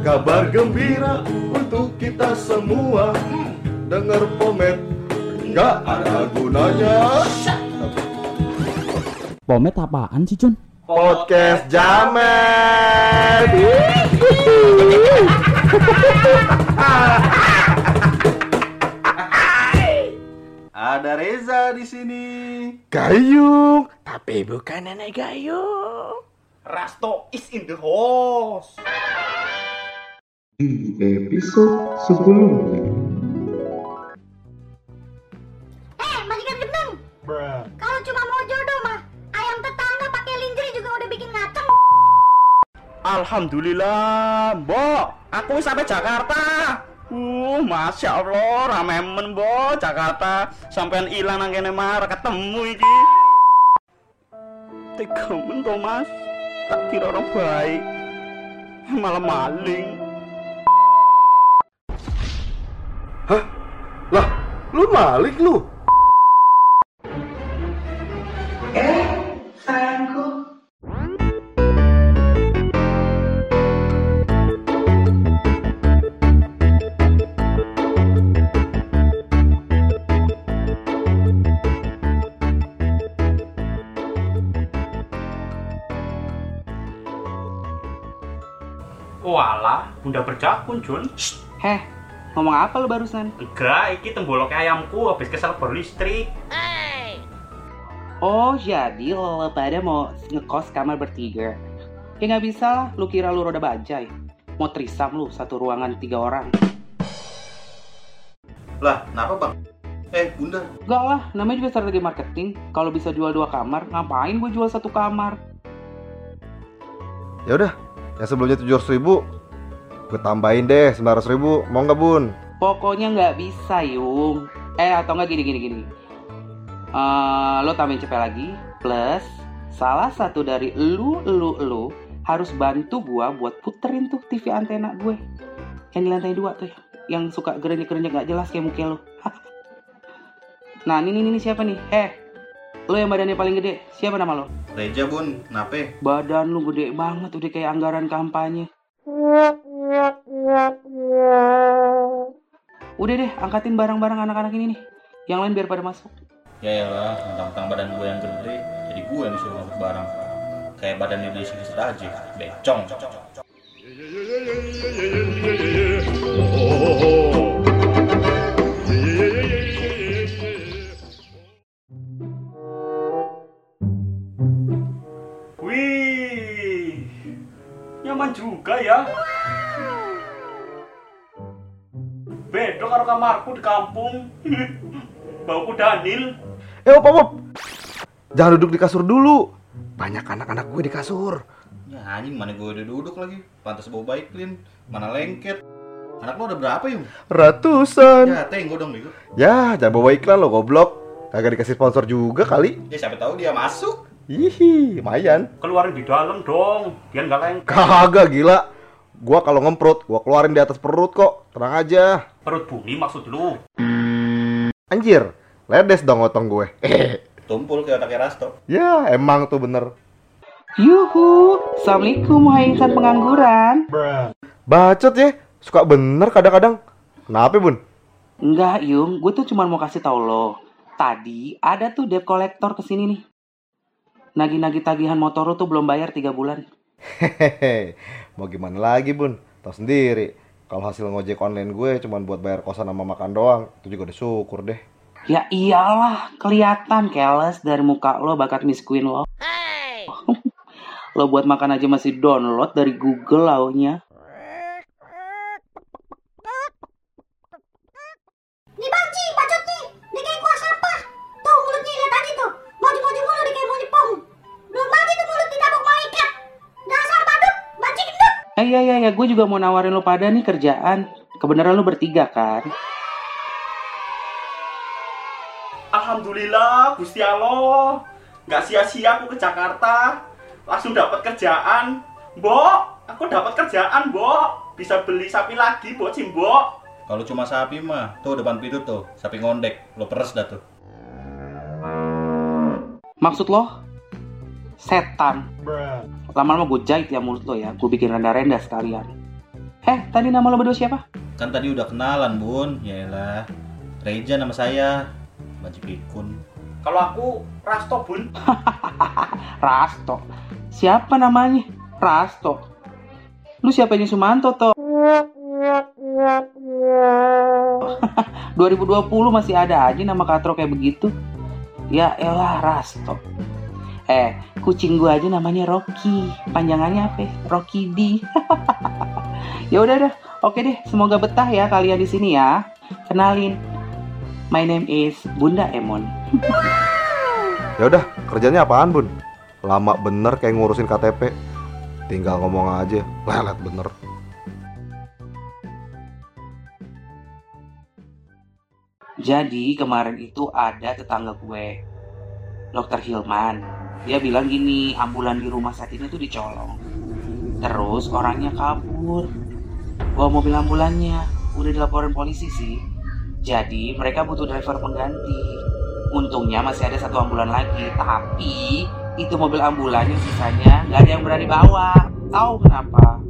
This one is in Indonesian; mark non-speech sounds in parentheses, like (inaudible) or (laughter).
Kabar gembira untuk kita semua Dengar pomet nggak ada gunanya Pomet apaan sih, Jun? Podcast Jamet Ada Reza di sini. Gayung Tapi bukan nenek gayung Rasto is in the house. Di episode sebelumnya. Eh, majikan gendeng. Kalau cuma mau jodoh mah, ayam tetangga pakai linjiri juga udah bikin ngaceng. Alhamdulillah, Mbok. Aku wis sampai Jakarta. Uh, masya Allah, ramemen Mbok Jakarta. Sampean ilang nang kene mar ketemu iki. Tegemen to, Mas. Tak kira orang baik. Malah maling. Lah lu malik lu? Walah, bunda berjakun, Jun. Heh, ngomong apa lu barusan? Enggak, iki tembolok ayamku habis kesel berlistrik. Oh, jadi lo pada mau ngekos kamar bertiga. Ya nggak bisa lah, lu kira lu roda bajai. Mau trisam lu, satu ruangan tiga orang. Lah, kenapa, Bang? Eh, Bunda. Enggak lah, namanya juga strategi marketing. Kalau bisa jual dua kamar, ngapain gue jual satu kamar? Ya udah yang sebelumnya tujuh ribu gue tambahin deh sembilan ribu mau nggak bun Pokoknya nggak bisa, Yung. Eh, atau nggak gini, gini, gini. Eh, lo tambahin cepet lagi, plus salah satu dari lu, lu, lu harus bantu gua buat puterin tuh TV antena gue. Yang di lantai dua tuh, yang suka gerenyek-gerenyek nggak jelas kayak muka lo. (laughs) nah, ini, ini, ini siapa nih? Eh, lo yang badannya paling gede, siapa nama lo? Reja, Bun. Kenapa? Badan lu gede banget, udah kayak anggaran kampanye. (laughs) Udah deh, angkatin barang-barang anak-anak ini nih. Yang lain biar pada masuk. Ya lah, mentang-mentang badan gue yang gede, jadi gue yang disuruh masuk barang. Kayak badan Indonesia aja, becong. Beda karo kamarku di kampung. (laughs) Bauku Danil. eh op op op jangan duduk di kasur dulu banyak anak-anak gue di kasur Ya anjing, mana gue udah duduk lagi. Pantas bau baik, Lin. Mana lengket. Anak lo ada berapa, Yung? ratusan Ya, tenggo dong, Bego. ya jangan bawa iklan lo goblok kagak dikasih sponsor juga kali Ya, siapa tahu dia masuk. Hihi, lumayan. Keluarin di dalam dong, biar nggak lengket. Kagak gila. Gua kalau ngemprut, gua keluarin di atas perut kok. Tenang aja. Perut bumi maksud lu. Anjir, ledes dong otong gue. (laughs) Tumpul ke otaknya Rasto. ya emang tuh bener. Yuhu, Assalamualaikum wahai insan pengangguran. Bacot ya, suka bener kadang-kadang. Kenapa bun? Enggak, Yung, gue tuh cuma mau kasih tau lo. Tadi ada tuh debt collector ke sini nih. Nagih-nagih tagihan motor lo tuh belum bayar 3 bulan. Hehehe, mau gimana lagi bun? Tahu sendiri. Kalau hasil ngojek online gue cuma buat bayar kosan sama makan doang, itu juga udah syukur deh. Ya iyalah, kelihatan keles dari muka lo bakat Miss Queen lo. (laughs) lo buat makan aja masih download dari Google launya. Eh iya iya iya, gue juga mau nawarin lo pada nih kerjaan. Kebenaran lo bertiga kan? Alhamdulillah, Gusti Allah. Nggak sia-sia aku ke Jakarta. Langsung dapat kerjaan. Mbok, aku dapat kerjaan, Mbok. Bisa beli sapi lagi Mbok. Kalau cuma sapi mah, tuh depan pintu tuh, sapi ngondek, lo peres dah tuh. Maksud lo? Setan. Lama-lama gue jahit ya mulut lo ya. Gue bikin renda-renda sekalian. Eh, tadi nama lo berdua siapa? Kan tadi udah kenalan, Bun. Yaelah. Reja nama saya. Baji Pikun. Kalau aku Rasto, Bun. (laughs) Rasto. Siapa namanya? Rasto. Lu siapanya Sumanto toh? (laughs) 2020 masih ada aja nama katro kayak begitu. Ya elah Rasto. Eh, kucing gua aja namanya Rocky. Panjangannya apa? Rocky D. (laughs) ya udah dah. Oke deh, semoga betah ya kalian di sini ya. Kenalin. My name is Bunda Emon. (laughs) Ya udah, kerjanya apaan, Bun? Lama bener kayak ngurusin KTP. Tinggal ngomong aja, lelet bener. Jadi kemarin itu ada tetangga gue, Dokter Hilman. Dia bilang gini, ambulan di rumah sakit ini tuh dicolong. Terus orangnya kabur. Bawa mobil ambulannya, udah dilaporin polisi sih. Jadi mereka butuh driver pengganti. Untungnya masih ada satu ambulan lagi, tapi itu mobil ambulan yang sisanya nggak ada yang berani bawa. Tahu kenapa?